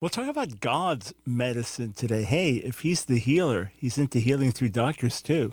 We'll talk about God's medicine today. Hey, if He's the healer, He's into healing through doctors too.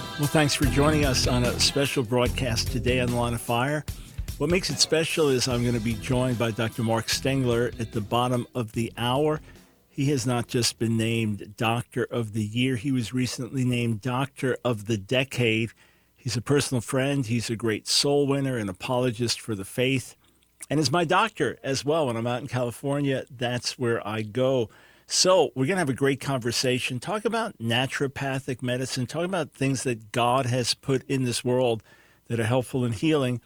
Well, thanks for joining us on a special broadcast today on Line of Fire. What makes it special is I'm going to be joined by Dr. Mark Stengler at the bottom of the hour. He has not just been named Doctor of the Year, he was recently named Doctor of the Decade. He's a personal friend, he's a great soul winner, an apologist for the faith, and is my doctor as well. When I'm out in California, that's where I go. So, we're going to have a great conversation. Talk about naturopathic medicine, talk about things that God has put in this world that are helpful in healing,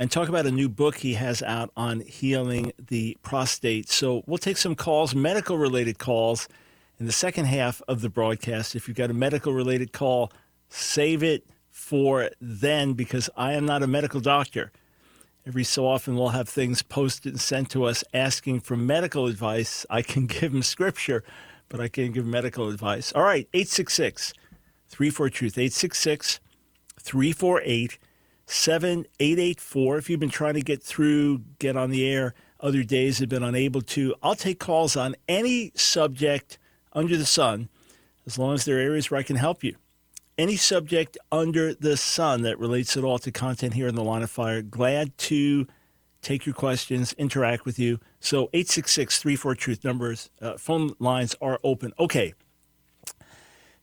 and talk about a new book he has out on healing the prostate. So, we'll take some calls, medical related calls, in the second half of the broadcast. If you've got a medical related call, save it for then because I am not a medical doctor every so often we'll have things posted and sent to us asking for medical advice. I can give them scripture, but I can't give medical advice. All right, 866 34 Truth, 866 348 7884. If you've been trying to get through, get on the air, other days have been unable to, I'll take calls on any subject under the sun as long as there are areas where I can help you any subject under the sun that relates at all to content here in the line of fire. Glad to take your questions, interact with you. So 866 34 Truth numbers, uh, phone lines are open. Okay.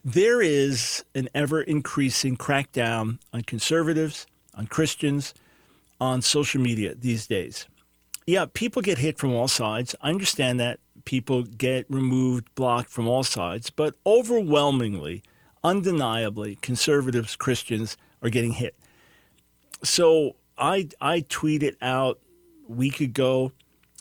There is an ever increasing crackdown on conservatives, on Christians, on social media these days. Yeah, people get hit from all sides. I understand that. People get removed, blocked from all sides. But overwhelmingly, undeniably conservatives, Christians are getting hit. So I I tweeted out a week ago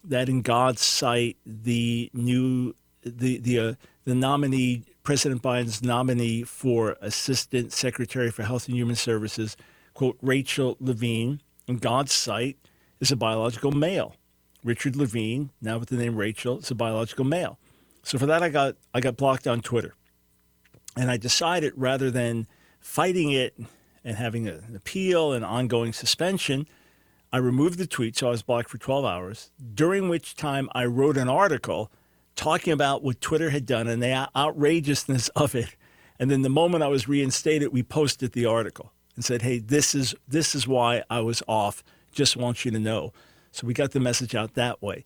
that in God's sight the new the the uh, the nominee President Biden's nominee for Assistant Secretary for Health and Human Services, quote Rachel Levine, in God's sight is a biological male. Richard Levine, now with the name Rachel, is a biological male. So for that I got I got blocked on Twitter. And I decided rather than fighting it and having an appeal and ongoing suspension, I removed the tweet, so I was blocked for 12 hours, during which time I wrote an article talking about what Twitter had done and the outrageousness of it. And then the moment I was reinstated, we posted the article and said, "Hey, this is this is why I was off. Just want you to know." So we got the message out that way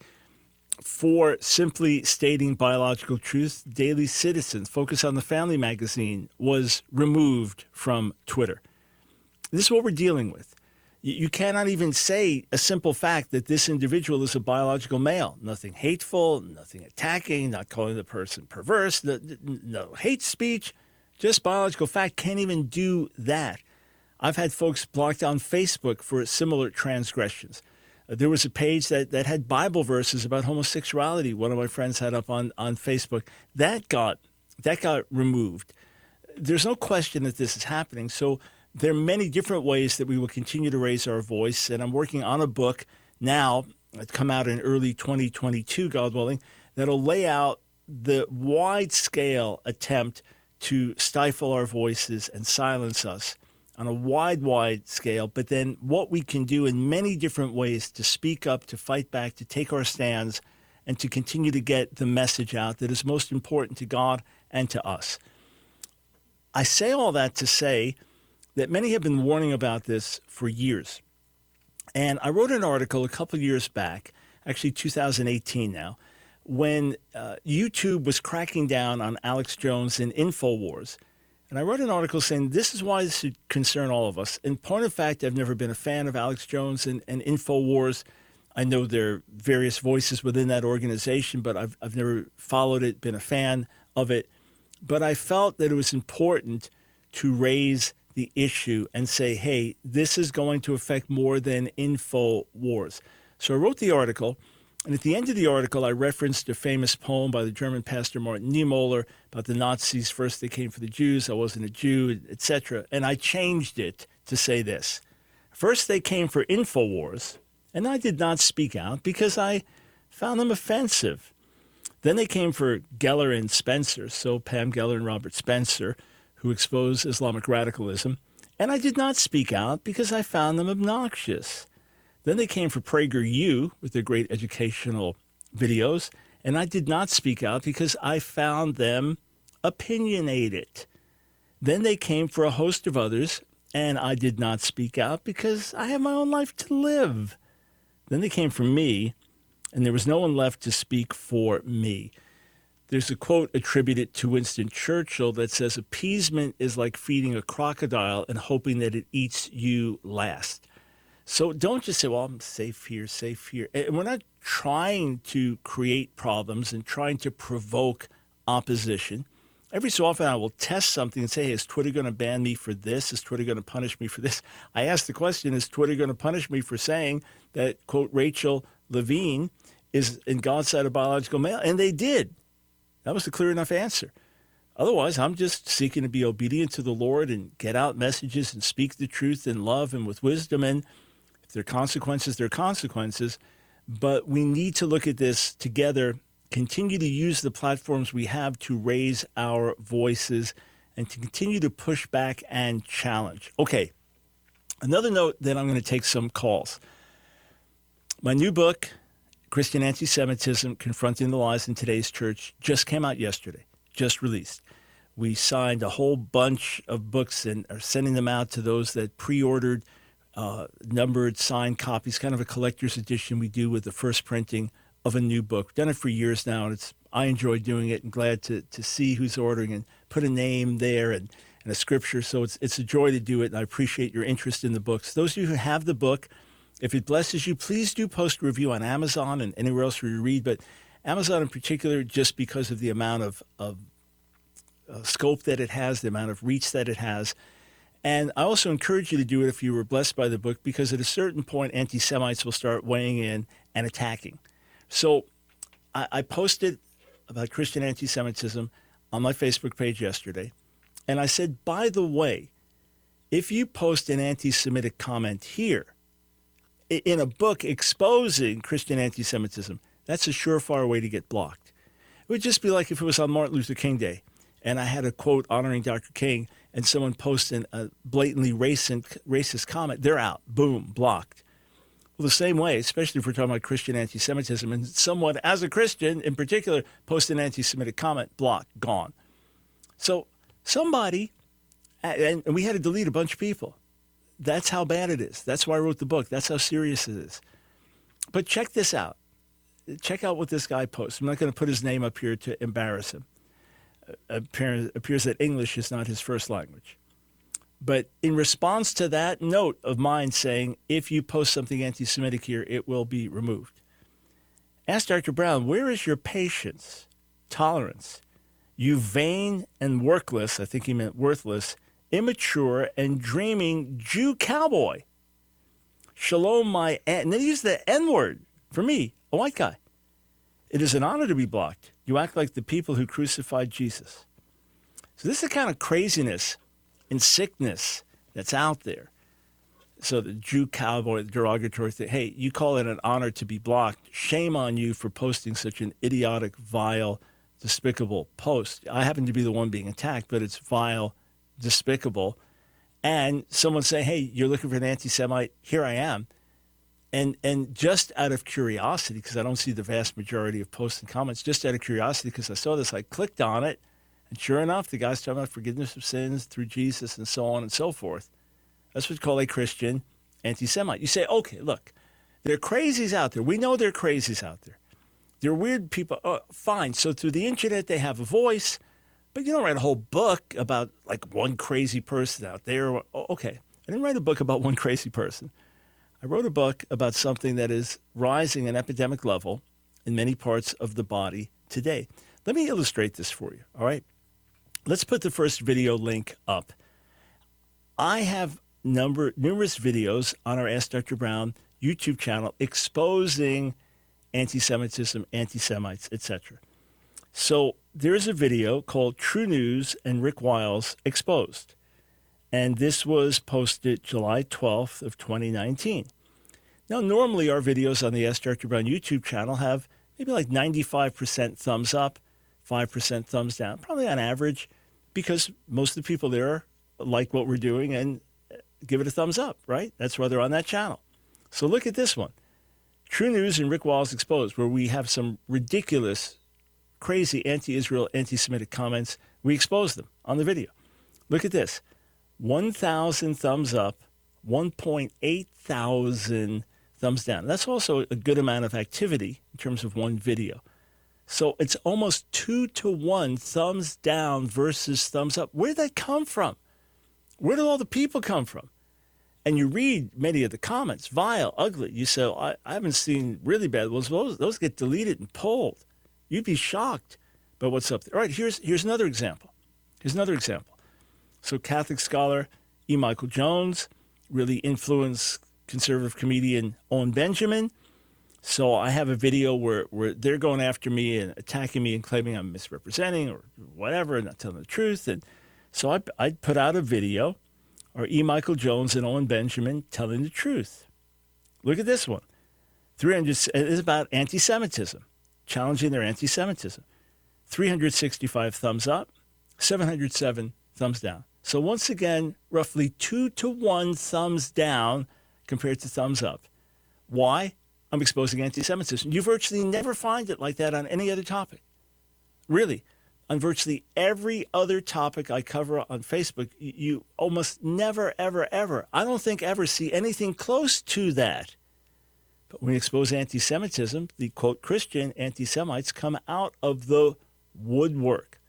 for simply stating biological truth, Daily Citizens, Focus on the Family magazine, was removed from Twitter. This is what we're dealing with. You cannot even say a simple fact that this individual is a biological male. Nothing hateful, nothing attacking, not calling the person perverse, no, no hate speech, just biological fact. Can't even do that. I've had folks blocked on Facebook for similar transgressions Uh, there was a page that, that had Bible verses about homosexuality. One of my friends had up on, on Facebook. That got that got removed. There's no question that this is happening. So there are many different ways that we will continue to raise our voice. And I'm working on a book now, that come out in early 2022, God willing, that'll lay out the wide scale attempt to stifle our voices and silence us on a wide, wide scale, but then what we can do in many different ways to speak up, to fight back, to take our stands, and to continue to get the message out that is most important to God and to us. I say all that to say that many have been warning about this for years. And I wrote an article a couple years back, actually 2018 now, when uh, YouTube was cracking down on Alex Jones and InfoWars and I wrote an article saying this is why this should concern all of us. In point of fact, I've never been a fan of Alex Jones and, and InfoWars. I know there are various voices within that organization, but I've, I've never followed it, been a fan of it. But I felt that it was important to raise the issue and say, hey, this is going to affect more than InfoWars. So I wrote the article And at the end of the article, I referenced a famous poem by the German pastor Martin Niemöller about the Nazis. First, they came for the Jews. I wasn't a Jew, etc. And I changed it to say this First, they came for InfoWars, and I did not speak out because I found them offensive. Then they came for Geller and Spencer, so Pam Geller and Robert Spencer, who exposed Islamic radicalism, and I did not speak out because I found them obnoxious. Then they came for PragerU with their great educational videos, and I did not speak out because I found them opinionated. Then they came for a host of others, and I did not speak out because I have my own life to live. Then they came for me, and there was no one left to speak for me. There's a quote attributed to Winston Churchill that says, Appeasement is like feeding a crocodile and hoping that it eats you last. So don't just say, well, I'm safe here, safe here. And we're not trying to create problems and trying to provoke opposition. Every so often, I will test something and say, hey, is Twitter going to ban me for this? Is Twitter going to punish me for this? I ask the question, is Twitter going to punish me for saying that, quote, Rachel Levine is in God's side a biological male? And they did. That was a clear enough answer. Otherwise, I'm just seeking to be obedient to the Lord and get out messages and speak the truth in love and with wisdom. And there are consequences, there are consequences. But we need to look at this together, continue to use the platforms we have to raise our voices and to continue to push back and challenge. Okay, another note that I'm going to take some calls. My new book, Christian Anti Semitism Confronting the Lies in Today's Church, just came out yesterday, just released. We signed a whole bunch of books and are sending them out to those that pre ordered uh, numbered signed copies, kind of a collector's edition we do with the first printing of a new book. We've done it for years now, and it's I enjoy doing it and glad to, to see who's ordering and put a name there and, and a scripture. So it's, it's a joy to do it, and I appreciate your interest in the books. Those of you who have the book, if it blesses you, please do post a review on Amazon and anywhere else where you read, but Amazon in particular, just because of the amount of, of uh, scope that it has, the amount of reach that it has. And I also encourage you to do it if you were blessed by the book, because at a certain point, anti Semites will start weighing in and attacking. So I, I posted about Christian anti Semitism on my Facebook page yesterday. And I said, by the way, if you post an anti Semitic comment here in a book exposing Christian anti Semitism, that's a surefire way to get blocked. It would just be like if it was on Martin Luther King Day and I had a quote honoring Dr. King and someone posted a blatantly racist, racist comment, they're out. Boom, blocked. Well, the same way, especially if we're talking about Christian anti Semitism, and someone, as a Christian in particular, post an anti Semitic comment, blocked, gone. So somebody, and we had to delete a bunch of people. That's how bad it is. That's why I wrote the book. That's how serious it is. But check this out. Check out what this guy posts. I'm not going to put his name up here to embarrass him appears, appears that English is not his first language. But in response to that note of mine saying, if you post something anti Semitic here, it will be removed, ask Dr. Brown, where is your patience, tolerance? You vain and workless, I think he meant worthless, immature and dreaming Jew cowboy. Shalom, my, and they use the N word for me, a white guy. It is an honor to be blocked. You act like the people who crucified Jesus. So this is the kind of craziness and sickness that's out there. So the Jew cowboy, the derogatory thing, hey, you call it an honor to be blocked. Shame on you for posting such an idiotic, vile, despicable post. I happen to be the one being attacked, but it's vile, despicable. And someone say, hey, you're looking for an anti Semite, here I am. And, and just out of curiosity, because I don't see the vast majority of posts and comments, just out of curiosity, because I saw this, I clicked on it. And sure enough, the guy's talking about forgiveness of sins through Jesus and so on and so forth. That's what you call a Christian anti Semite. You say, okay, look, there are crazies out there. We know there are crazies out there. There are weird people. Oh, fine. So through the internet, they have a voice, but you don't write a whole book about like one crazy person out there. Oh, okay. I didn't write a book about one crazy person. I wrote a book about something that is rising an epidemic level in many parts of the body today. Let me illustrate this for you, all right? Let's put the first video link up. I have number numerous videos on our Ask Dr. Brown YouTube channel exposing anti Semitism, anti Semites, etc. So there's a video called TruNews and Rick Wiles Exposed. And this was posted July 12th of 2019. Now, normally our videos on the Ask Dr. Brown YouTube channel have maybe like 95% thumbs up, 5% thumbs down, probably on average, because most of the people there like what we're doing and give it a thumbs up, right? That's why they're on that channel. So look at this one TruNews and Rick Wiles Exposed, where we have some ridiculous, crazy anti Israel, anti Semitic comments. We expose them on the video. Look at this 1,000 thumbs up, 1.8 thousand thumbs down. That's also a good amount of activity in terms of one video. So it's almost two to one thumbs down versus thumbs up. Where did that come from? Where did all the people come from? And you read many of the comments, vile, ugly. You say, I, I haven't seen really bad ones. Those, those get deleted and pulled. You'd be shocked by what's up there. All right, here's, here's another example. Here's another example. So, Catholic scholar E. Michael Jones really influenced conservative comedian Owen Benjamin. So I have a video where, where they're going after me and attacking me and claiming I'm misrepresenting or whatever, and not telling the truth. And so I, I put out a video, or E. Michael Jones and Owen Benjamin telling the truth. Look at this one. 300 is about anti Semitism, challenging their anti Semitism. 365 thumbs up, 707 thumbs down. So once again, roughly two to one thumbs down compared to thumbs up. Why? I'm exposing anti Semitism. You virtually never find it like that on any other topic. Really. On virtually every other topic I cover on Facebook, you almost never, ever, ever, I don't think ever see anything close to that. But when you expose anti Semitism, the quote Christian anti Semites come out of the woodwork.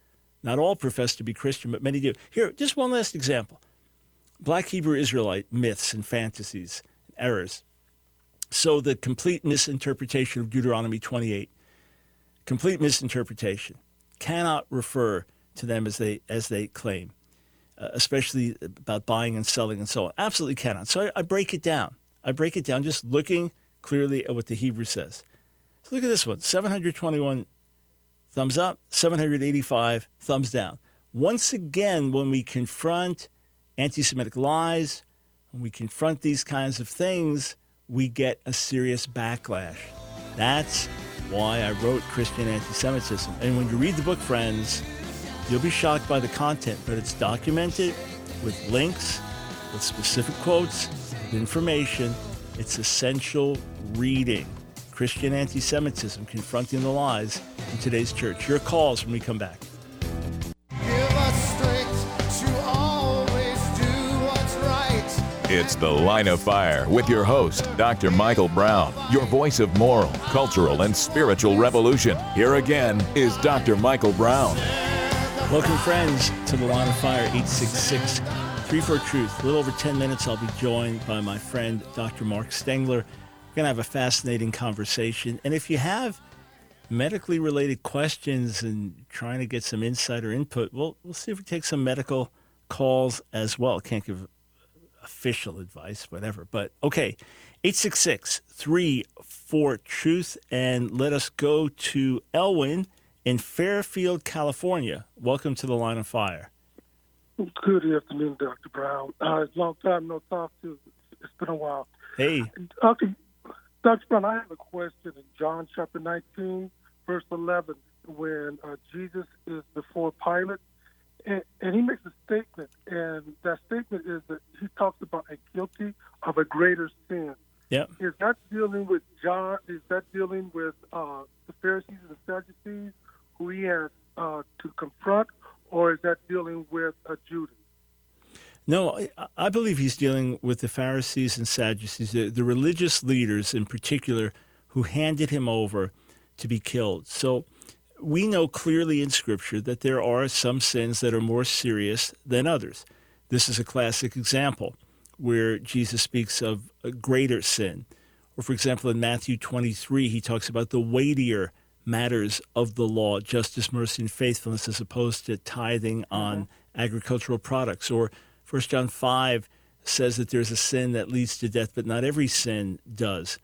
Not all profess to be Christian, but many do. Here, just one last example Black Hebrew Israelite myths and fantasies, and errors. So the complete misinterpretation of Deuteronomy 28, complete misinterpretation, cannot refer to them as they as they claim, uh, especially about buying and selling and so on. Absolutely cannot. So I, I break it down. I break it down just looking clearly at what the Hebrew says. So look at this one: 721 thumbs up, 785 thumbs down. Once again, when we confront anti Semitic lies, when we confront these kinds of things, we get a serious backlash. That's why I wrote Christian Anti Semitism. And when you read the book, friends, you'll be shocked by the content, but it's documented with links, with specific quotes, with information. It's essential reading. Christian Anti Semitism Confronting the Lies in Today's Church. Your calls when we come back. It's The Line of Fire with your host, Dr. Michael Brown, your voice of moral, cultural, and spiritual revolution. Here again is Dr. Michael Brown. Welcome, friends, to The Line of Fire 866 34 Truth. A little over 10 minutes, I'll be joined by my friend, Dr. Mark Stengler. We're going to have a fascinating conversation. And if you have medically related questions and trying to get some insight or input, we'll, we'll see if we take some medical calls as well. Can't give official advice, whatever. But okay, 866 34 Truth. And let us go to Elwin in Fairfield, California. Welcome to the line of fire. Good afternoon, Dr. Brown. Uh, long time no talk to. It's been a while. Hey. Dr. Brown, I have a question in John chapter 19, verse 11, when uh, Jesus is before Pilate and, and he makes a statement, and that statement is that he talks about a guilty of a greater sin. Yeah. Is that dealing with John? Is that dealing with uh, the Pharisees and the Sadducees who he has uh, to confront, or is that dealing with uh, Judas? No, I believe he's dealing with the Pharisees and Sadducees, the, the religious leaders in particular, who handed him over to be killed. So we know clearly in Scripture that there are some sins that are more serious than others. This is a classic example where Jesus speaks of a greater sin. Or, for example, in Matthew 23, he talks about the weightier matters of the law, justice, mercy, and faithfulness, as opposed to tithing on mm-hmm. agricultural products. Or 1 John 5 says that there's a sin that leads to death, but not every sin does.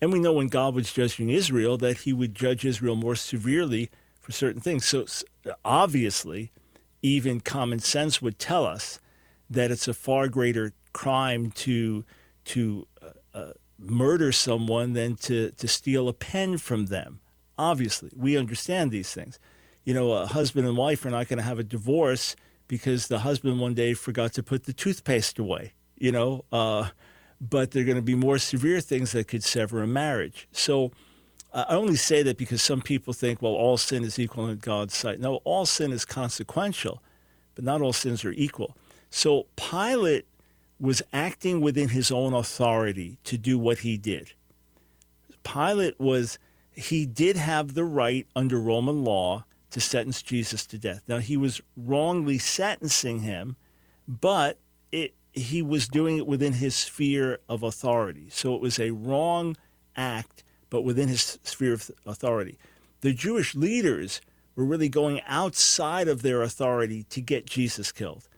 And we know when God was judging Israel that he would judge Israel more severely for certain things. So obviously, even common sense would tell us that it's a far greater crime to to uh, uh, murder someone than to, to steal a pen from them. Obviously, we understand these things. You know, a husband and wife are not going to have a divorce because the husband one day forgot to put the toothpaste away, you know, uh, but there are going to be more severe things that could sever a marriage. So I only say that because some people think, well, all sin is equal in God's sight. No, all sin is consequential, but not all sins are equal. So Pilate was acting within his own authority to do what he did. Pilate was, he did have the right under Roman law to sentence Jesus to death. Now, he was wrongly sentencing him, but it, he was doing it within his sphere of authority. So it was a wrong act, but within his sphere of authority. The Jewish leaders were really going outside of their authority to get Jesus killed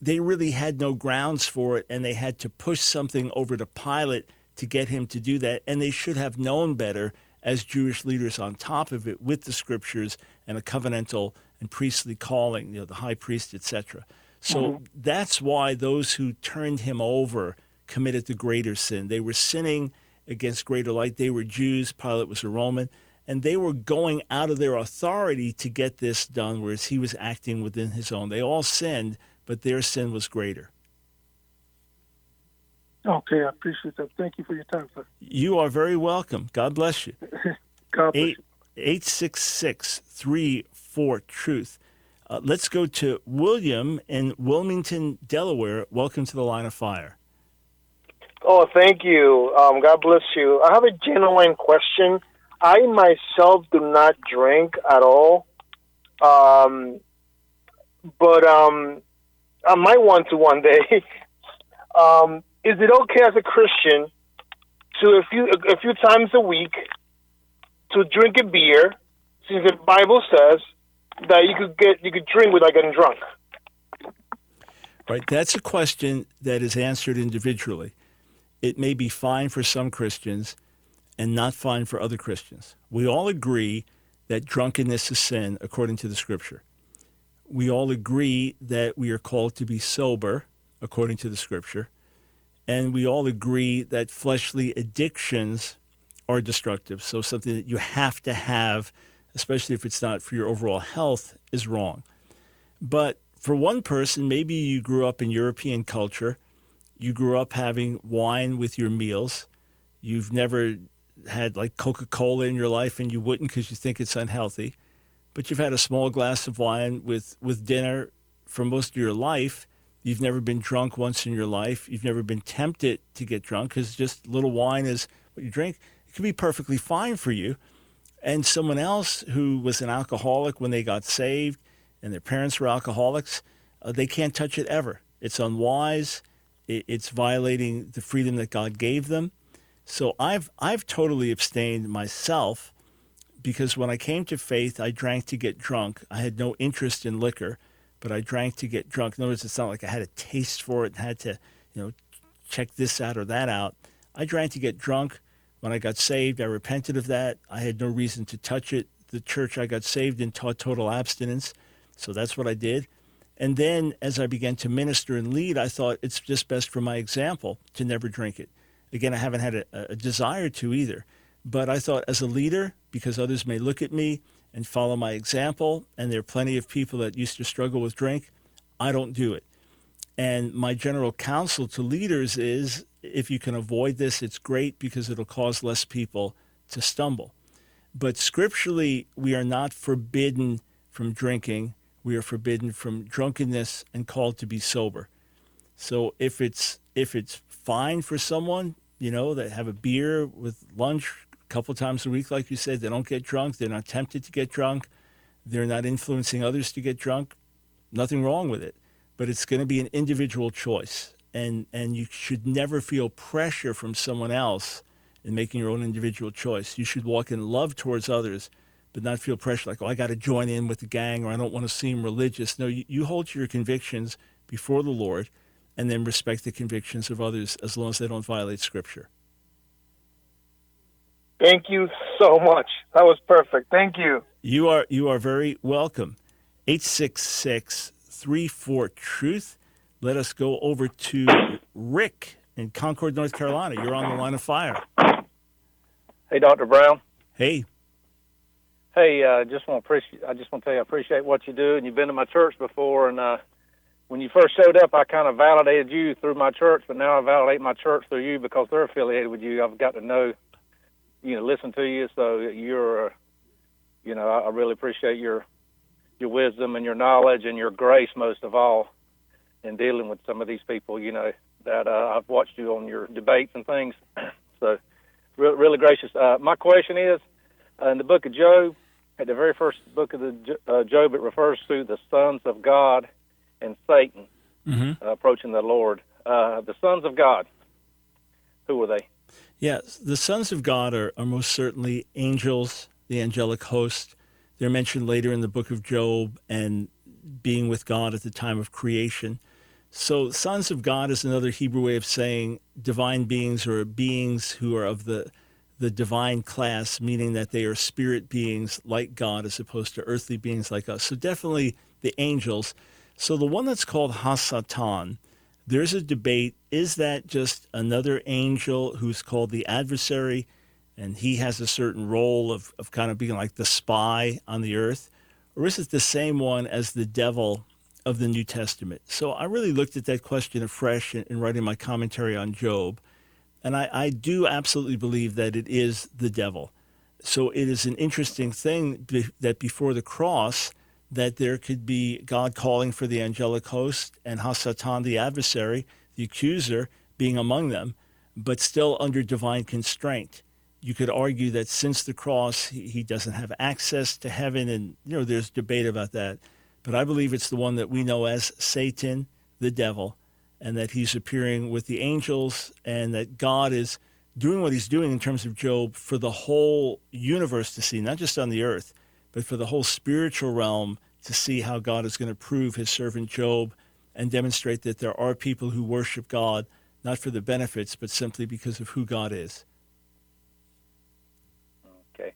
they really had no grounds for it, and they had to push something over to Pilate to get him to do that. And they should have known better as Jewish leaders on top of it with the scriptures and a covenantal and priestly calling, you know, the high priest, etc. So mm-hmm. that's why those who turned him over committed the greater sin. They were sinning against greater light. They were Jews. Pilate was a Roman. And they were going out of their authority to get this done, whereas he was acting within his own. They all sinned, but their sin was greater. Okay, I appreciate that. Thank you for your time, sir. You are very welcome. God bless you. God bless Eight, you. 866 34 Truth. Uh, let's go to William in Wilmington, Delaware. Welcome to the line of fire. Oh, thank you. Um, God bless you. I have a genuine question. I myself do not drink at all. Um, but um, I might want to one day. um, is it okay as a Christian to a few a few times a week to drink a beer, since the Bible says that you could get you could drink without getting drunk? Right, that's a question that is answered individually. It may be fine for some Christians and not fine for other Christians. We all agree that drunkenness is sin according to the scripture we all agree that we are called to be sober, according to the scripture, and we all agree that fleshly addictions are destructive. So something that you have to have, especially if it's not for your overall health, is wrong. But for one person, maybe you grew up in European culture, you grew up having wine with your meals, you've never had like Coca Cola in your life, and you wouldn't because you think it's unhealthy but you've had a small glass of wine with, with dinner for most of your life. You've never been drunk once in your life. You've never been tempted to get drunk because just little wine is what you drink. It can be perfectly fine for you. And someone else who was an alcoholic when they got saved and their parents were alcoholics, uh, they can't touch it ever. It's unwise. It, it's violating the freedom that God gave them. So I've I've totally abstained myself because when I came to faith, I drank to get drunk. I had no interest in liquor, but I drank to get drunk. Notice it's not like I had a taste for it and had to, you know, check this out or that out. I drank to get drunk. When I got saved, I repented of that. I had no reason to touch it. The church I got saved in taught total abstinence. So that's what I did. And then as I began to minister and lead, I thought it's just best for my example to never drink it. Again, I haven't had a, a desire to either. But I thought as a leader, because others may look at me and follow my example, and there are plenty of people that used to struggle with drink, I don't do it. And my general counsel to leaders is if you can avoid this, it's great because it'll cause less people to stumble. But scripturally, we are not forbidden from drinking. We are forbidden from drunkenness and called to be sober. So if it's if it's fine for someone, you know, that have a beer with lunch a couple times a week, like you said. They don't get drunk. They're not tempted to get drunk. They're not influencing others to get drunk. Nothing wrong with it. But it's going to be an individual choice. And, and you should never feel pressure from someone else in making your own individual choice. You should walk in love towards others, but not feel pressure like, oh, I got to join in with the gang or I don't want to seem religious. No, you, you hold to your convictions before the Lord and then respect the convictions of others as long as they don't violate Scripture. Thank you so much. That was perfect. Thank you. You are you are very welcome. 866 34 Truth. Let us go over to Rick in Concord, North Carolina. You're on the line of fire. Hey, Dr. Brown. Hey. Hey, uh, just want to appreciate. I just want to tell you, I appreciate what you do. And you've been to my church before, and uh, when you first showed up, I kind of validated you through my church, but now I validate my church through you because they're affiliated with you. I've got to know, you know, listen to you. So you're, uh, you know, I, I really appreciate your your wisdom and your knowledge and your grace most of all in dealing with some of these people. You know that uh, I've watched you on your debates and things. so re- really gracious. Uh, my question is, uh, in the book of Job, at the very first book of the uh, Job, it refers to the sons of God and Satan mm-hmm. uh, approaching the Lord. Uh, the sons of God, who were they? Yes, the sons of God are, are most certainly angels, the angelic host. They're mentioned later in the book of Job and being with God at the time of creation. So, sons of God is another Hebrew way of saying divine beings or beings who are of the the divine class, meaning that they are spirit beings like God as opposed to earthly beings like us. So, definitely the angels. So the one that's called Hasatan, there's a debate. Is that just another angel who's called the adversary, and he has a certain role of, of kind of being like the spy on the earth? Or is it the same one as the devil of the New Testament? So I really looked at that question afresh in, in writing my commentary on Job. And I, I do absolutely believe that it is the devil. So it is an interesting thing be, that before the cross, that there could be God calling for the angelic host and Hasatan, the adversary, the accuser, being among them, but still under divine constraint. You could argue that since the cross, he, doesn't have access to heaven, and you know there's debate about that. But I believe it's the one that we know as Satan, the devil, and that he's appearing with the angels, and that God is doing what he's doing in terms of Job for the whole universe to see, not just on the earth but for the whole spiritual realm to see how God is going to prove his servant Job and demonstrate that there are people who worship God not for the benefits, but simply because of who God is. Okay.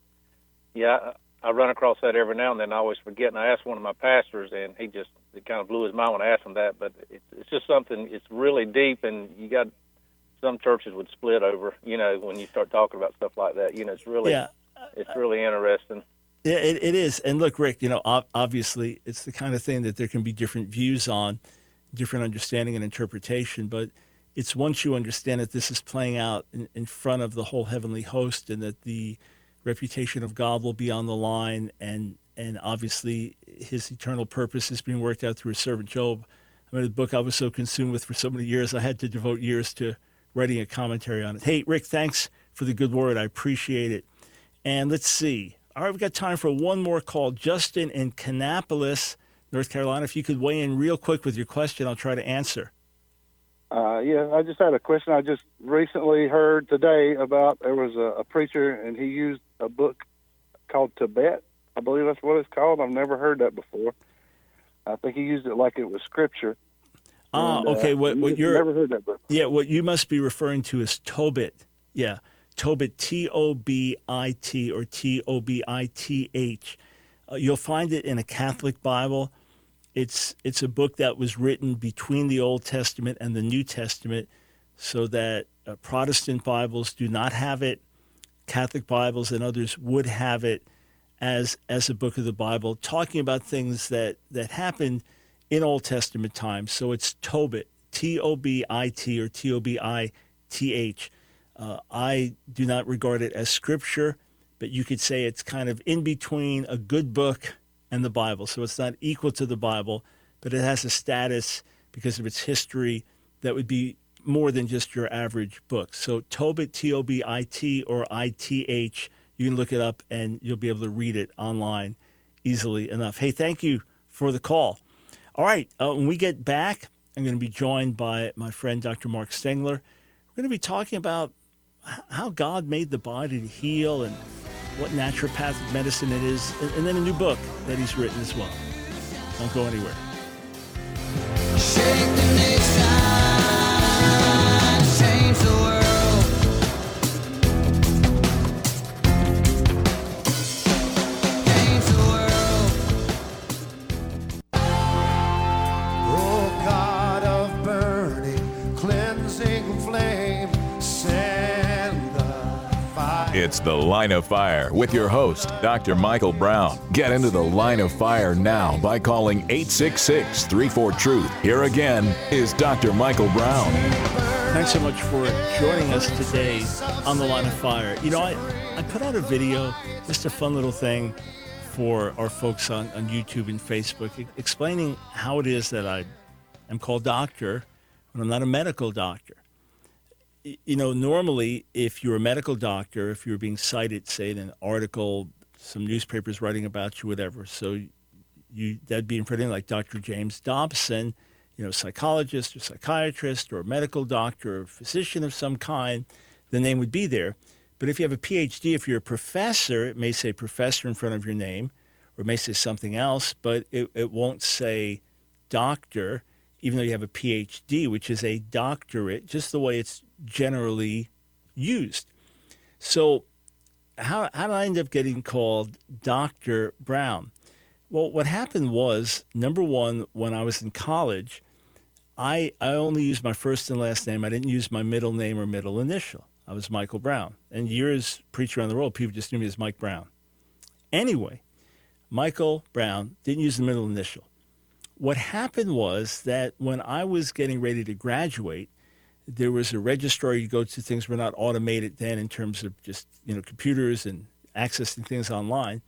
Yeah, I run across that every now and then. I always forget, and I asked one of my pastors, and he just it kind of blew his mind when I asked him that. But it's, it's just something. It's really deep, and you got some churches would split over. You know, when you start talking about stuff like that, you know, it's really yeah. it's really interesting. Yeah, it, it is. And look, Rick, you know, obviously it's the kind of thing that there can be different views on, different understanding and interpretation. But it's once you understand that this is playing out in, in front of the whole heavenly host and that the reputation of God will be on the line and and obviously his eternal purpose is being worked out through his servant Job. I mean, the book I was so consumed with for so many years, I had to devote years to writing a commentary on it. Hey, Rick, thanks for the good word. I appreciate it. And let's see. All right, we've got time for one more call. Justin in Kannapolis, North Carolina. If you could weigh in real quick with your question, I'll try to answer. Uh, yeah, I just had a question. I just recently heard today about there was a, a preacher and he used a book called Tibet. I believe that's what it's called. I've never heard that before. I think he used it like it was scripture. Ah, and, okay. Uh, what what you're never heard that book? Yeah, what you must be referring to is Tobit. Yeah, Tobit, T O B I T or T O B I T H. Uh, you'll find it in a Catholic Bible. It's it's a book that was written between the Old Testament and the New Testament, so that uh, Protestant Bibles do not have it. Catholic Bibles and others would have it as as a book of the Bible, talking about things that that happened in Old Testament times. So it's Tobit, T O B I T or T O B I T H. Uh, I do not regard it as scripture, but you could say it's kind of in between a good book and the Bible. So it's not equal to the Bible, but it has a status because of its history that would be more than just your average book. So Tobit, T O B I T or I T H, you can look it up and you'll be able to read it online easily enough. Hey, thank you for the call. All right, uh, when we get back, I'm going to be joined by my friend Dr. Mark Stengler. We're going to be talking about how God made the body to heal and what naturopathic medicine it is, and then a new book that he's written as well. Don't go anywhere. It's The Line of Fire with your host, Dr. Michael Brown. Get into the line of fire now by calling 866 34 Truth. Here again is Dr. Michael Brown. Thanks so much for joining us today on The Line of Fire. You know, I, I put out a video, just a fun little thing for our folks on, on YouTube and Facebook, explaining how it is that I am called doctor when I'm not a medical doctor you know, normally if you're a medical doctor, if you're being cited, say in an article, some newspapers writing about you, whatever, so you that'd be in front of like Dr. James Dobson, you know, psychologist or psychiatrist or medical doctor or physician of some kind, the name would be there. But if you have a PhD, if you're a professor, it may say professor in front of your name, or it may say something else, but it, it won't say doctor, even though you have a PhD, which is a doctorate, just the way it's generally used. So, how, how did I end up getting called Dr. Brown? Well, what happened was number one, when I was in college, I, I only used my first and last name. I didn't use my middle name or middle initial. I was Michael Brown. And years preacher on the road, people just knew me as Mike Brown. Anyway, Michael Brown didn't use the middle initial. What happened was that when I was getting ready to graduate, there was a registrar you go to things were not automated then in terms of just you know computers and accessing things online.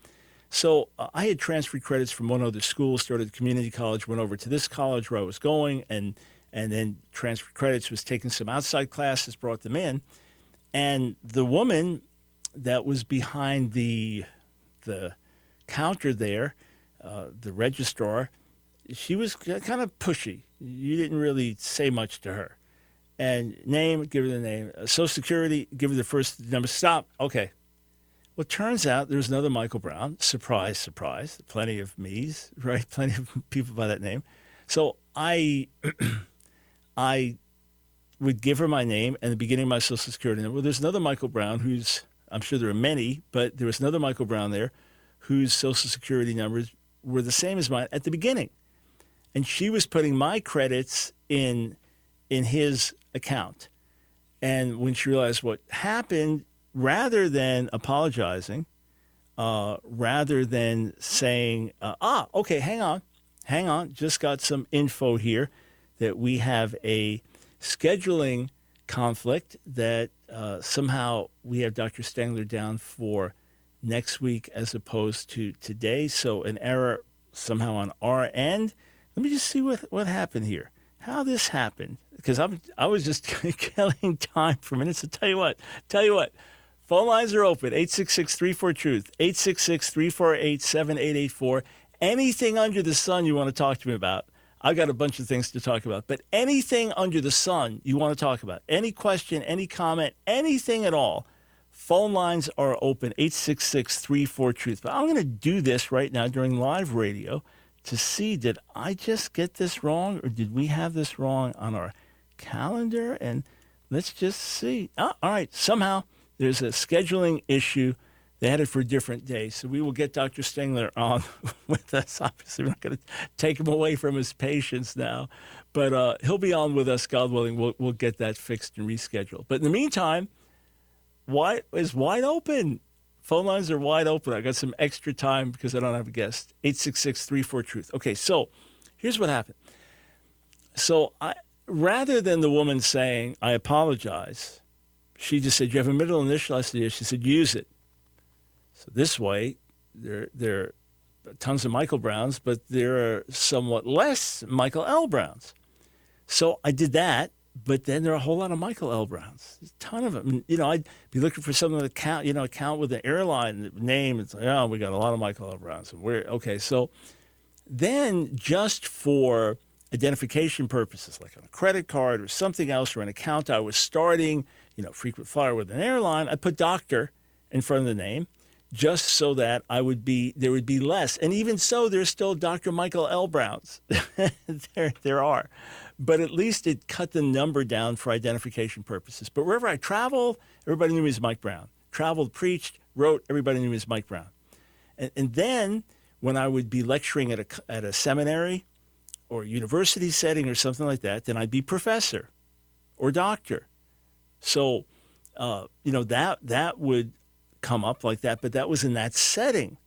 So uh, i had transferred credits from one other school started community college went over to this college where i was going and and then transferred credits was taking some outside classes brought them in. And the woman that was behind the the counter there uh, the registrar she was kind of pushy. You didn't really say much to her and name, give her the name. Uh, Social Security, give her the first number. Stop. Okay. Well, turns out there's another Michael Brown. Surprise, surprise. Plenty of me's, right? Plenty of people by that name. So I, I would give her my name and the beginning of my Social Security number. Well, there's another Michael Brown who's, I'm sure there are many, but there was another Michael Brown there whose Social Security numbers were the same as mine at the beginning. And she was putting my credits in in his account. And when she realized what happened, rather than apologizing, uh, rather than saying, uh, ah, okay, hang on, hang on, just got some info here that we have a scheduling conflict that uh, somehow we have Dr. Stengler down for next week as opposed to today. So an error somehow on our end. Let me just see what, what happened here. How this happened because I'm I was just killing time for minutes. To tell you what, tell you what, phone lines are open 866-34 truth 866-348-7884. Anything under the sun you want to talk to me about. I've got a bunch of things to talk about, but anything under the sun you want to talk about, any question, any comment, anything at all, phone lines are open 866 34 Truth. But I'm going to do this right now during live radio to see did I just get this wrong or did we have this wrong on our calendar and let's just see. Oh, all right, somehow there's a scheduling issue. They had it for a different day. So we will get Dr. Stengler on with us. Obviously, we're not going to take him away from his patients now, but uh, he'll be on with us, God willing. We'll, we'll get that fixed and rescheduled. But in the meantime, why is wide open. Phone lines are wide open. I got some extra time because I don't have a guest. 866 34 Truth. Okay, so here's what happened. So I, rather than the woman saying, I apologize, she just said, You have a middle initial? I said, Yes. She said, Use it. So this way, there, there are tons of Michael Browns, but there are somewhat less Michael L. Browns. So I did that, but then there are a whole lot of Michael L. Browns. A ton of them. You know, I'd be looking for something to count, you know, account with an airline name. It's like, oh, we got a lot of Michael L. Browns. And we're okay. So then just for identification purposes, like on a credit card or something else or an account I was starting, you know, frequent flyer with an airline, I put doctor in front of the name just so that I would be there would be less. And even so, there's still Dr. Michael L. Browns. there there are. But at least it cut the number down for identification purposes. But wherever I traveled, everybody knew me as Mike Brown. Traveled, preached, wrote, everybody knew me as Mike Brown. And, and then when I would be lecturing at a, at a seminary or university setting or something like that, then I'd be professor or doctor. So, uh, you know, that, that would come up like that, but that was in that setting,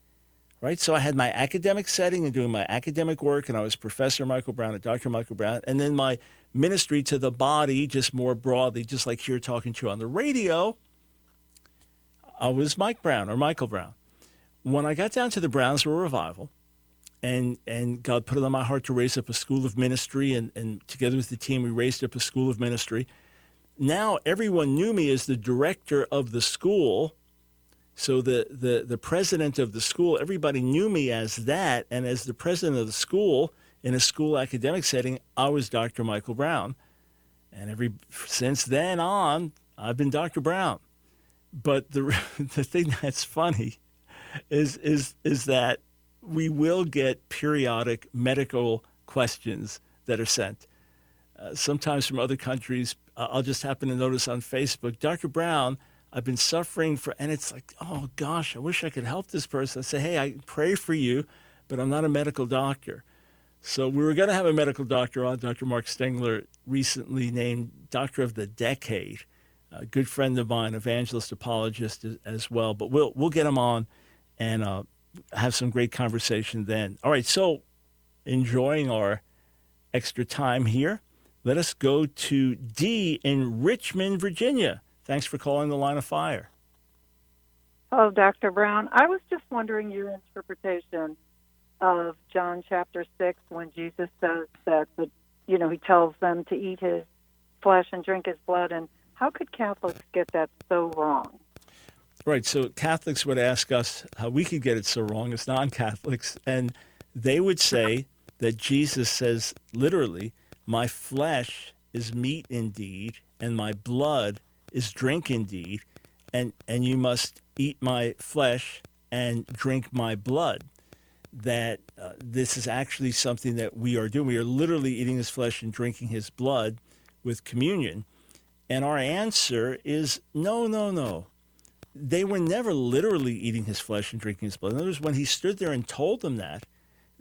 right? So I had my academic setting and doing my academic work, and I was Professor Michael Brown at Dr. Michael Brown, and then my ministry to the body, just more broadly, just like here talking to on the radio. I was Mike Brown or Michael Brown. When I got down to the Brownsville revival, and and God put it on my heart to raise up a school of ministry, and, and together with the team, we raised up a school of ministry. Now everyone knew me as the director of the school. So the, the, the president of the school, everybody knew me as that. And as the president of the school in a school academic setting, I was Dr. Michael Brown. And every since then on, I've been Dr. Brown. But the the thing that's funny is is is that we will get periodic medical questions that are sent. Uh, sometimes from other countries, uh, I'll just happen to notice on Facebook, Dr. Brown, I've been suffering for, and it's like, oh gosh, I wish I could help this person. I say, hey, I pray for you, but I'm not a medical doctor. So we were going to have a medical doctor on, Dr. Mark Stengler, recently named Doctor of the Decade, a good friend of mine, evangelist, apologist as, well. But we'll we'll get him on and uh, have some great conversation then. All right, so enjoying our extra time here. Let us go to D in Richmond, Virginia. Thanks for calling the line of fire. Oh, Hello, Dr. Brown. I was just wondering your interpretation of John chapter 6 when Jesus says that, the, you know, he tells them to eat his flesh and drink his blood. And how could Catholics get that so wrong? Right. So Catholics would ask us how we could get it so wrong as non Catholics. And they would say that Jesus says literally, My flesh is meat indeed, and my blood is drink indeed. And, and you must eat my flesh and drink my blood. That uh, this is actually something that we are doing. We are literally eating his flesh and drinking his blood with communion. And our answer is no, no, no they were never literally eating his flesh and drinking his blood. In other words, when he stood there and told them that,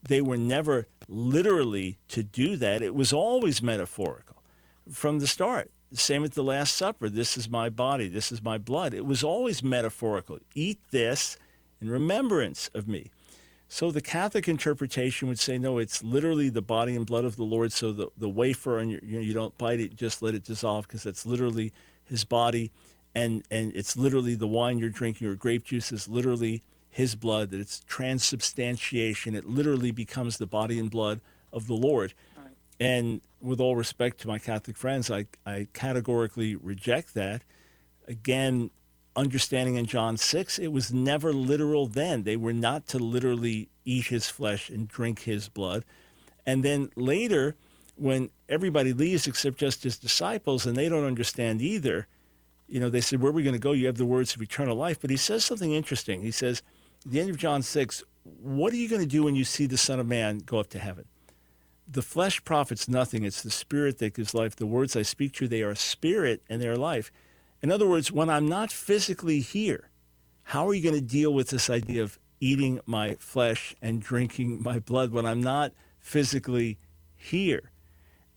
they were never literally to do that. It was always metaphorical from the start. Same at the Last Supper. This is my body. This is my blood. It was always metaphorical. Eat this in remembrance of me. So the Catholic interpretation would say, no, it's literally the body and blood of the Lord. So the, the wafer, and you, you, know, you don't bite it, just let it dissolve because that's literally his body and and it's literally the wine you're drinking or grape juice is literally his blood that it's transubstantiation it literally becomes the body and blood of the lord. And with all respect to my catholic friends I, I categorically reject that again understanding in john 6 it was never literal then they were not to literally eat his flesh and drink his blood and then later when everybody leaves except just his disciples and they don't understand either you know, they said, Where are we going to go? You have the words of eternal life. But he says something interesting. He says, at the end of John 6, what are you going to do when you see the Son of Man go up to heaven? The flesh profits nothing. It's the spirit that gives life. The words I speak to you, they are spirit and they are life. In other words, when I'm not physically here, how are you going to deal with this idea of eating my flesh and drinking my blood when I'm not physically here?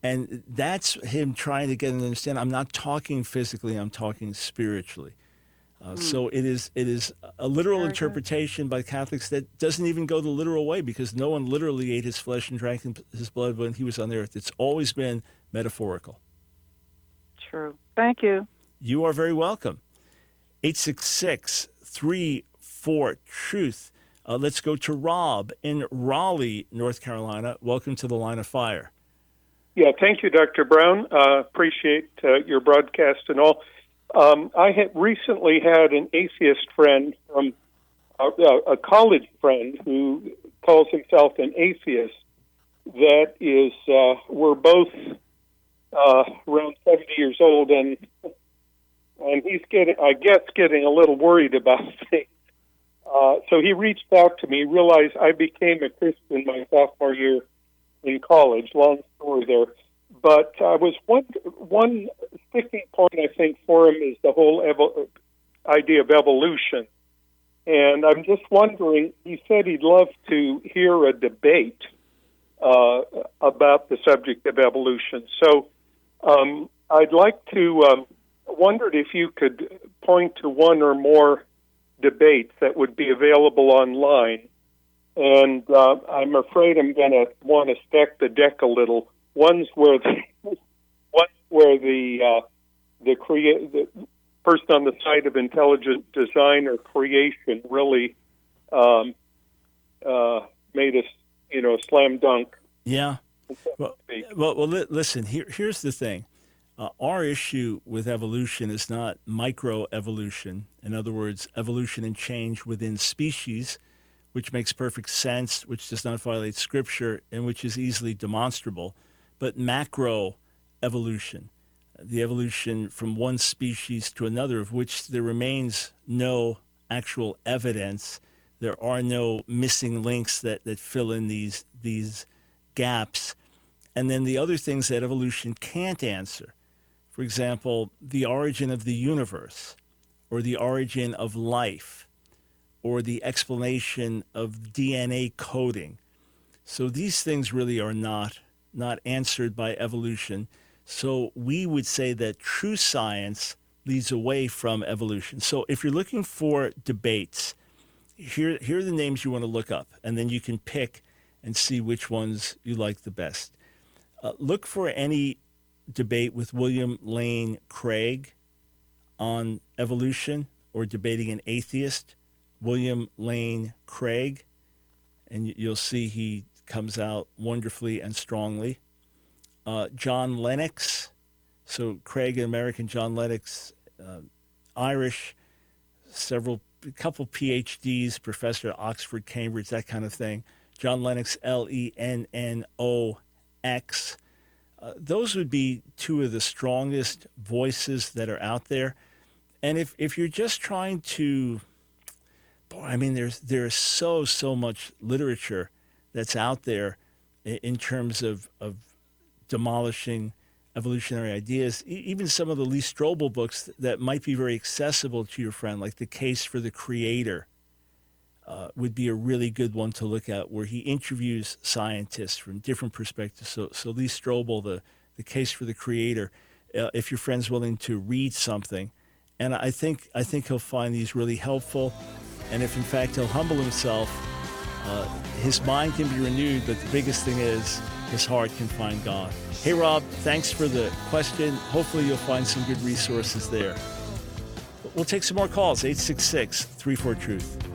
And that's him trying to get an understanding. I'm not talking physically, I'm talking spiritually. Uh, mm. So it is it is a literal Very interpretation good. by Catholics that doesn't even go the literal way because no one literally ate his flesh and drank his blood when he was on the earth. It's always been metaphorical. True. Thank you. You are very welcome. 866 34 Truth. Uh, let's go to Rob in Raleigh, North Carolina. Welcome to the line of fire. Yeah, thank you, Dr. Brown. Uh, appreciate uh, your broadcast and all. Um, I had recently had an atheist friend from uh, a college friend who calls himself an atheist. That is, uh, we're both uh, around seventy years old, and and he's getting, I guess, getting a little worried about things. Uh, so he reached out to me. Realized I became a Christian my sophomore year in college. Long story there. But I was one one sticking point I think for him is the whole idea of evolution, and I'm just wondering. He said he'd love to hear a debate uh, about the subject of evolution. So um, I'd like to um, wondered if you could point to one or more debates that would be available online. And uh, I'm afraid I'm going to want to stack the deck a little. One's where the, one where the uh, the create the person on the side of intelligent design or creation really um, uh, made us, you know, slam dunk. Yeah. Well, well, well li- listen. Here, here's the thing. Uh, our issue with evolution is not microevolution. In other words, evolution and change within species, which makes perfect sense, which does not violate scripture, and which is easily demonstrable, but macro evolution, the evolution from one species to another, of which there remains no actual evidence. There are no missing links that, that fill in these, these gaps. And then the other things that evolution can't answer for example, the origin of the universe, or the origin of life, or the explanation of DNA coding. So these things really are not not answered by evolution. So we would say that true science leads away from evolution. So if you're looking for debates, here here are the names you want to look up, and then you can pick and see which ones you like the best. Uh, look for any debate with William Lane Craig on evolution or debating an atheist, William Lane Craig, and you'll see he comes out wonderfully and strongly. Uh, John Lennox, so Craig, American, John Lennox, uh, Irish, several, a couple PhDs, professor at Oxford, Cambridge, that kind of thing. John Lennox, L E N N O X. Uh, those would be two of the strongest voices that are out there. And if, if you're just trying to, boy, I mean, there's there's so so much literature that's out there in, terms of of demolishing evolutionary ideas. Even some of the Lee Strobel books that might be very accessible to your friend, like The Case for the Creator uh, would be a really good one to look at, where he interviews scientists from different perspectives. So, so Lee Strobel, the the case for the creator, uh, if your friend's willing to read something, and I think I think he'll find these really helpful, and if in fact he'll humble himself, uh, his mind can be renewed. But the biggest thing is his heart can find God. Hey Rob, thanks for the question. Hopefully you'll find some good resources there. We'll take some more calls 866 34 Truth.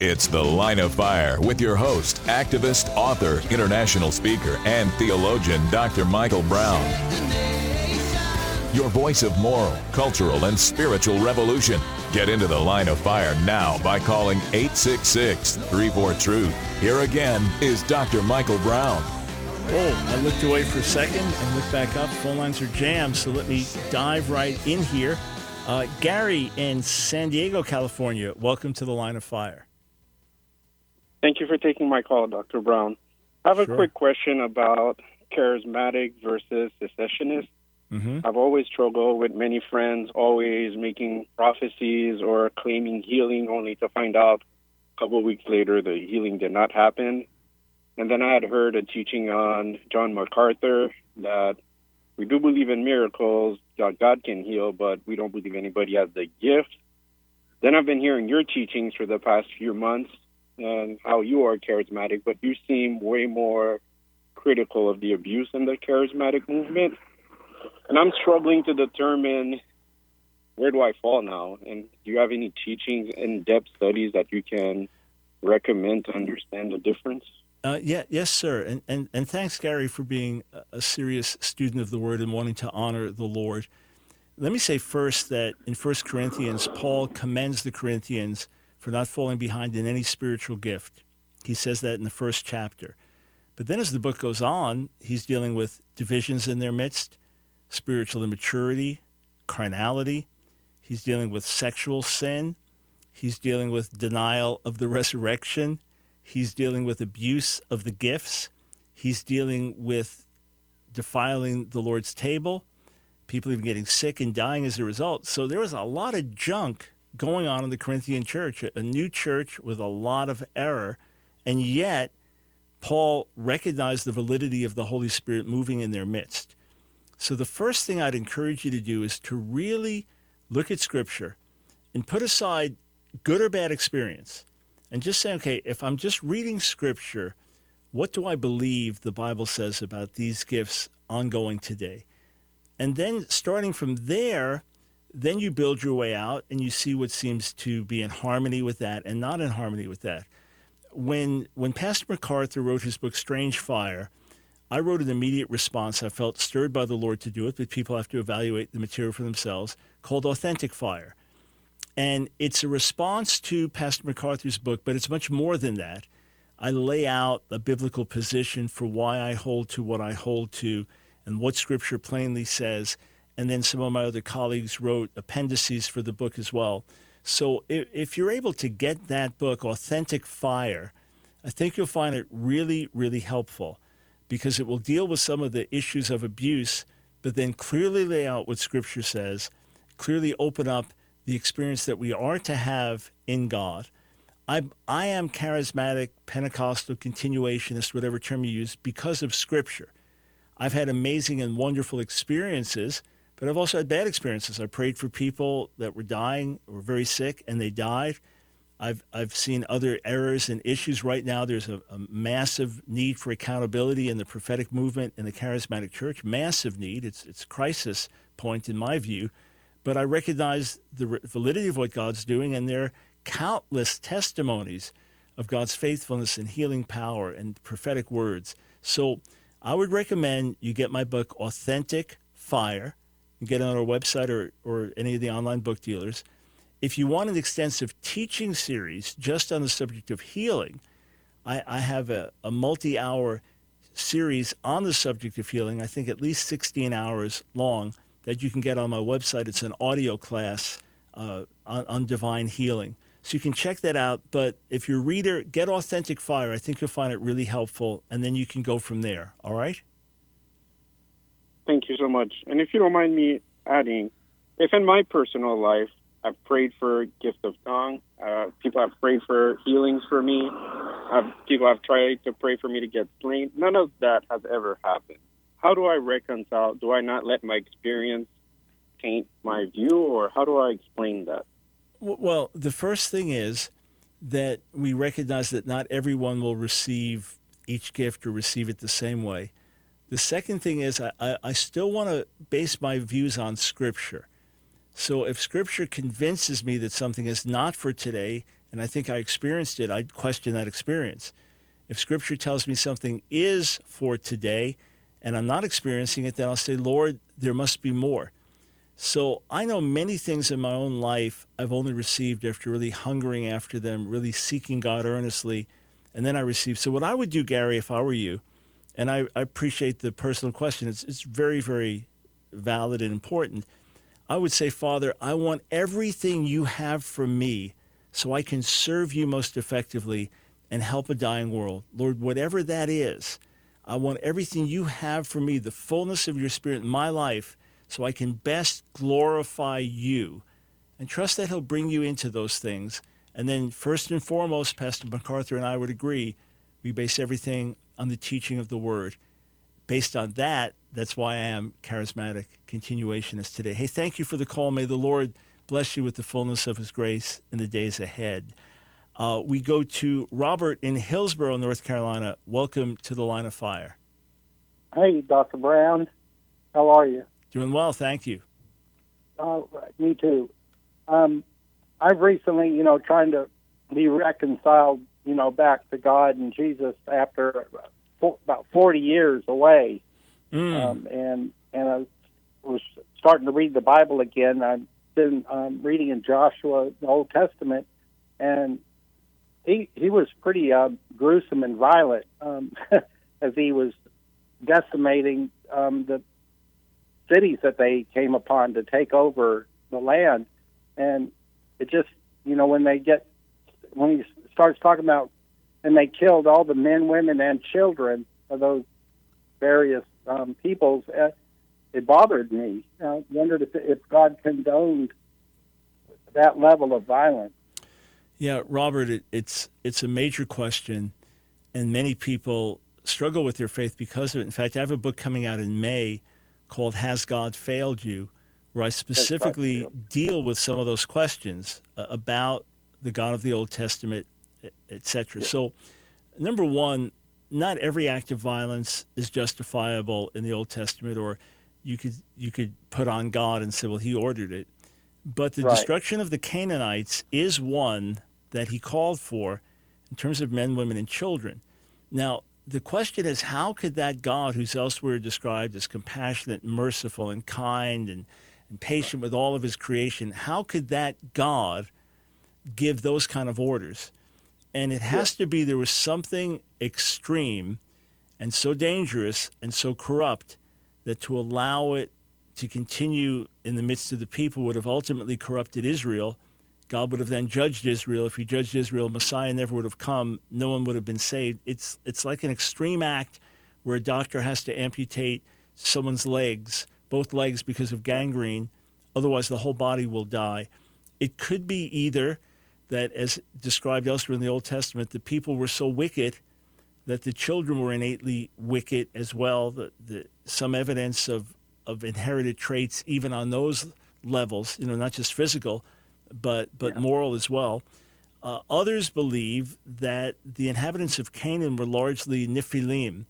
It's The Line of Fire with your host, activist, author, international speaker, and theologian, Dr. Michael Brown. Your voice of moral, cultural, and spiritual revolution. Get into The Line of Fire now by calling 866 34 Truth. Here again is Dr. Michael Brown. Oh, I looked away for a second and looked back up. Phone lines are jammed, so let me dive right in here. Uh, Gary in San Diego, California, welcome to the line of fire. Thank you for taking my call, Dr. Brown. I have a quick question about charismatic versus cessationist. Mm-hmm. I've always struggled with many friends always making prophecies or claiming healing only to find out a couple weeks later the healing did not happen. And then I had heard a teaching on John MacArthur that we do believe in miracles, that God can heal, but we don't believe anybody has the gift. Then I've been hearing your teachings for the past few months and how you are charismatic, but you seem way more critical of the abuse in the charismatic movement. And I'm struggling to determine where do I fall now? And do you have any teachings, in depth studies that you can recommend to understand the difference? Uh, yeah, yes, sir. And, and, and thanks, Gary, for being a- serious student of the word and wanting to honor the Lord. Let me say first that in 1 Corinthians, Paul commends the Corinthians for not falling behind in any spiritual gift. He says that in the first chapter. But then as the book goes on, he's dealing with divisions in their midst, spiritual immaturity, carnality. He's dealing with sexual sin. He's dealing with denial of the resurrection. He's dealing with abuse of the gifts. He's dealing with defiling the Lord's table, people even getting sick and dying as a result. So there was a lot of junk going on in the Corinthian church, a new church with a lot of error. And yet, Paul recognized the validity of the Holy Spirit moving in their midst. So the first thing I'd encourage you to do is to really look at Scripture and put aside good or bad experience and just say, okay, if I'm just reading Scripture, what do I believe the Bible says about these gifts ongoing today? And then starting from there, then you build your way out and you see what seems to be in harmony with that and not in harmony with that. When when Pastor MacArthur wrote his book Strange Fire, I wrote an immediate response. I felt stirred by the Lord to do it, but people have to evaluate the material for themselves, called Authentic Fire. And it's a response to Pastor MacArthur's book, but it's much more than that. I lay out a biblical position for why I hold to what I hold to and what Scripture plainly says. And then some of my other colleagues wrote appendices for the book as well. So if, if you're able to get that book, Authentic Fire, I think you'll find it really, really helpful because it will deal with some of the issues of abuse, but then clearly lay out what Scripture says, clearly open up the experience that we are to have in God. I, I am charismatic, Pentecostal, continuationist, whatever term you use, because of Scripture. I've had amazing and wonderful experiences, but I've also had bad experiences. I prayed for people that were dying or very sick, and they died. I've, I've seen other errors and issues. Right now, there's a, a, massive need for accountability in the prophetic movement in the charismatic church. Massive need. It's, it's crisis point in my view. But I recognize the validity of what God's doing, and there are countless testimonies of God's faithfulness and healing power and prophetic words. So I would recommend you get my book, Authentic Fire. Get it on our website or, or any of the online book dealers. If you want an extensive teaching series just on the subject of healing, I, I have a, a multi hour series on the subject of healing, I think at least 16 hours long, that you can get on my website. It's an audio class uh, on, on divine healing. So you can check that out. But if you're a reader, get Authentic Fire. I think you'll find it really helpful, and then you can go from there. All right? Thank you so much. And if you don't mind me adding, if in my personal life I've prayed for gift of tongue. Uh, people have prayed for healings for me. Uh, people have tried to pray for me to get slain. None of that has ever happened. How do I reconcile? Do I not let my experience taint my view, or how do I explain that? Well, the first thing is that we recognize that not everyone will receive each gift or receive it the same way. The second thing is I, I still want to base my views on Scripture. So if Scripture convinces me that something is not for today, and I think I experienced it, I'd question that experience. If Scripture tells me something is for today, and I'm not experiencing it, then I'll say, Lord, there must be more. So I know many things in my own life I've only received after really hungering after them, really seeking God earnestly, and then I received. So what I would do, Gary, if I were you, and I, I appreciate the personal question, it's, it's very, very valid and important I would say, Father, I want everything you have for me so I can serve you most effectively and help a dying world. Lord, whatever that is, I want everything you have for me, the fullness of your spirit in my life, so I can best glorify you. And trust that He'll bring you into those things. And then, first and foremost, Pastor MacArthur and I would agree, we base everything on the teaching of the Word. Based on that, that's why I am charismatic continuationist today. Hey, thank you for the call. May the Lord bless you with the fullness of his grace in the days ahead. Uh, we go to Robert in Hillsborough, North Carolina. Welcome to the line of fire. Hey, Dr. Brown. How are you? Doing well, thank you. Uh, me too. Um, I've recently, you know, trying to be reconciled, you know, back to God and Jesus after about 40 years away. Mm. Um, and and I was starting to read the Bible again. I've been um, reading in Joshua, the Old Testament, and he he was pretty uh, gruesome and violent um, as he was decimating um, the cities that they came upon to take over the land. And it just, you know, when they get when he starts talking about and they killed all the men, women, and children of those various um, peoples, uh, it bothered me. I wondered if, if God condoned that level of violence. Yeah, Robert, it, it's it's a major question, and many people struggle with their faith because of it. In fact, I have a book coming out in May called Has God Failed You, where I specifically deal with some of those questions uh, about the God of the Old Testament, etc. So, number one, not every act of violence is justifiable in the Old Testament, or you could you could put on God and say, well, He ordered it. But the right. destruction of the Canaanites is one that He called for in terms of men, women, and children. Now, the question is, how could that God, who's elsewhere described as compassionate, merciful, and kind, and, and patient with all of His creation, how could that God give those kind of orders? And it has yeah. to be there was something extreme and so dangerous and so corrupt that to allow it to continue in the midst of the people would have ultimately corrupted Israel. God would have then judged Israel. If he judged Israel, Messiah never would have come. No one would have been saved. It's it's like an extreme act where a doctor has to amputate someone's legs, both legs because of gangrene. Otherwise, the whole body will die. It could be either that, as described elsewhere in the Old Testament, the people were so wicked that the children were innately wicked as well. The, the, some evidence of, of inherited traits, even on those levels, you know, not just physical, but, but yeah. moral as well. Uh, others believe that the inhabitants of Canaan were largely Nephilim,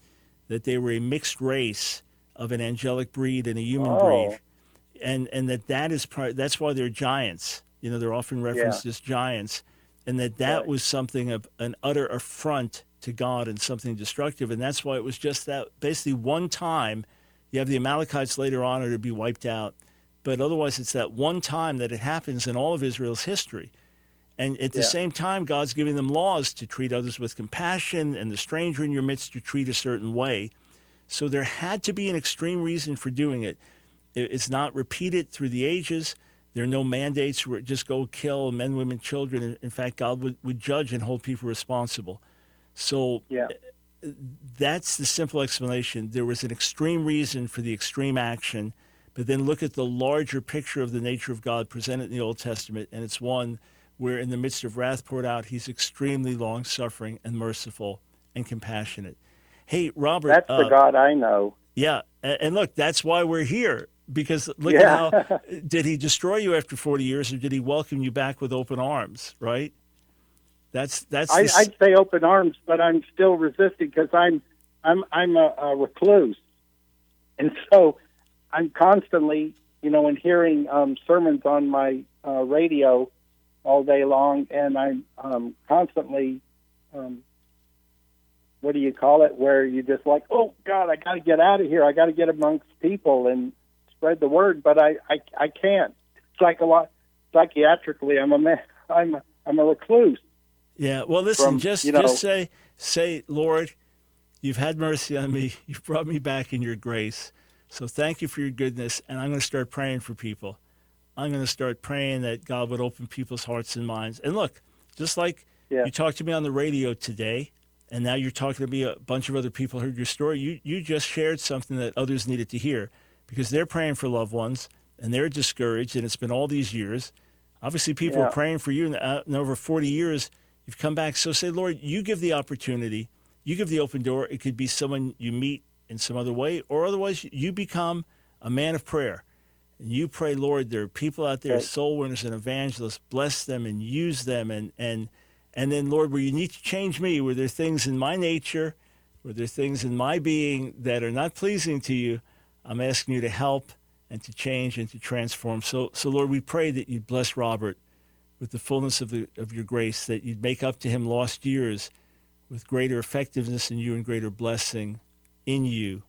that they were a mixed race of an angelic breed and a human oh. breed, and and that that is part. That's why they're giants. You know, they're often referenced yeah. as giants, and that that right. was something of an utter affront to God and something destructive. And that's why it was just that basically one time. You have the Amalekites later on are to be wiped out, but otherwise it's that one time that it happens in all of Israel's history. And at the yeah. same time, God's giving them laws to treat others with compassion and the stranger in your midst to treat a certain way. So there had to be an extreme reason for doing it. It's not repeated through the ages. There are no mandates where just go kill men, women, children. In fact, God would, would judge and hold people responsible. So yeah. that's the simple explanation. There was an extreme reason for the extreme action, but then look at the larger picture of the nature of God presented in the Old Testament, and it's one where, in the midst of wrath poured out, He's extremely long suffering and merciful and compassionate. Hey, Robert. That's the uh, God I know. Yeah. And look, that's why we're here. Because look yeah. at how did he destroy you after 40 years or did he welcome you back with open arms, right? That's that's. I, I'd say open arms, but I'm still resisting because I'm I'm I'm a, a recluse, and so I'm constantly, you know, in hearing um, sermons on my uh, radio all day long, and I'm um, constantly, um, what do you call it? Where you just like, oh God, I got to get out of here. I got to get amongst people and spread the word, but I I, I can't. Psycholo- psychiatrically, I'm a man. I'm a, I'm a recluse. Yeah. Well, listen. From, just you know, just say say, Lord, you've had mercy on me. You've brought me back in your grace. So thank you for your goodness. And I'm going to start praying for people. I'm going to start praying that God would open people's hearts and minds. And look, just like yeah. you talked to me on the radio today, and now you're talking to me, a bunch of other people heard your story. You you just shared something that others needed to hear because they're praying for loved ones and they're discouraged, and it's been all these years. Obviously, people yeah. are praying for you in, uh, in over 40 years You've come back. So say, Lord, you give the opportunity, you give the open door. It could be someone you meet in some other way, or otherwise you become a man of prayer. And you pray, Lord, there are people out there, right. soul winners and evangelists, bless them and use them. And, and, and then, Lord, where you need to change me, where there are things in my nature, where there are things in my being that are not pleasing to you, I'm asking you to help and to change and to transform. So, so Lord, we pray that you'd bless Robert with the fullness of, the, of your grace, that you'd make up to him lost years with greater effectiveness in you and greater blessing in you.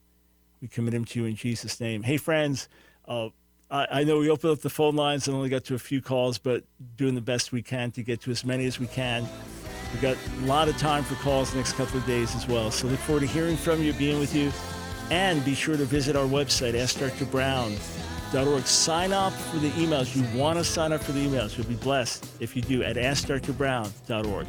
We commit him to you in Jesus' name. Hey, friends, uh, I, I, know we opened up the phone lines and only got to a few calls, but doing the best we can to get to as many as we can. We've got a lot of time for calls the next couple of days as well. So look forward to hearing from you, being with you. And be sure to visit our website, Ask Dr. Brown AskDrBrown.org. Sign up for the emails. You want to sign up for the emails. You'll be blessed if you do at AskDrBrown.org.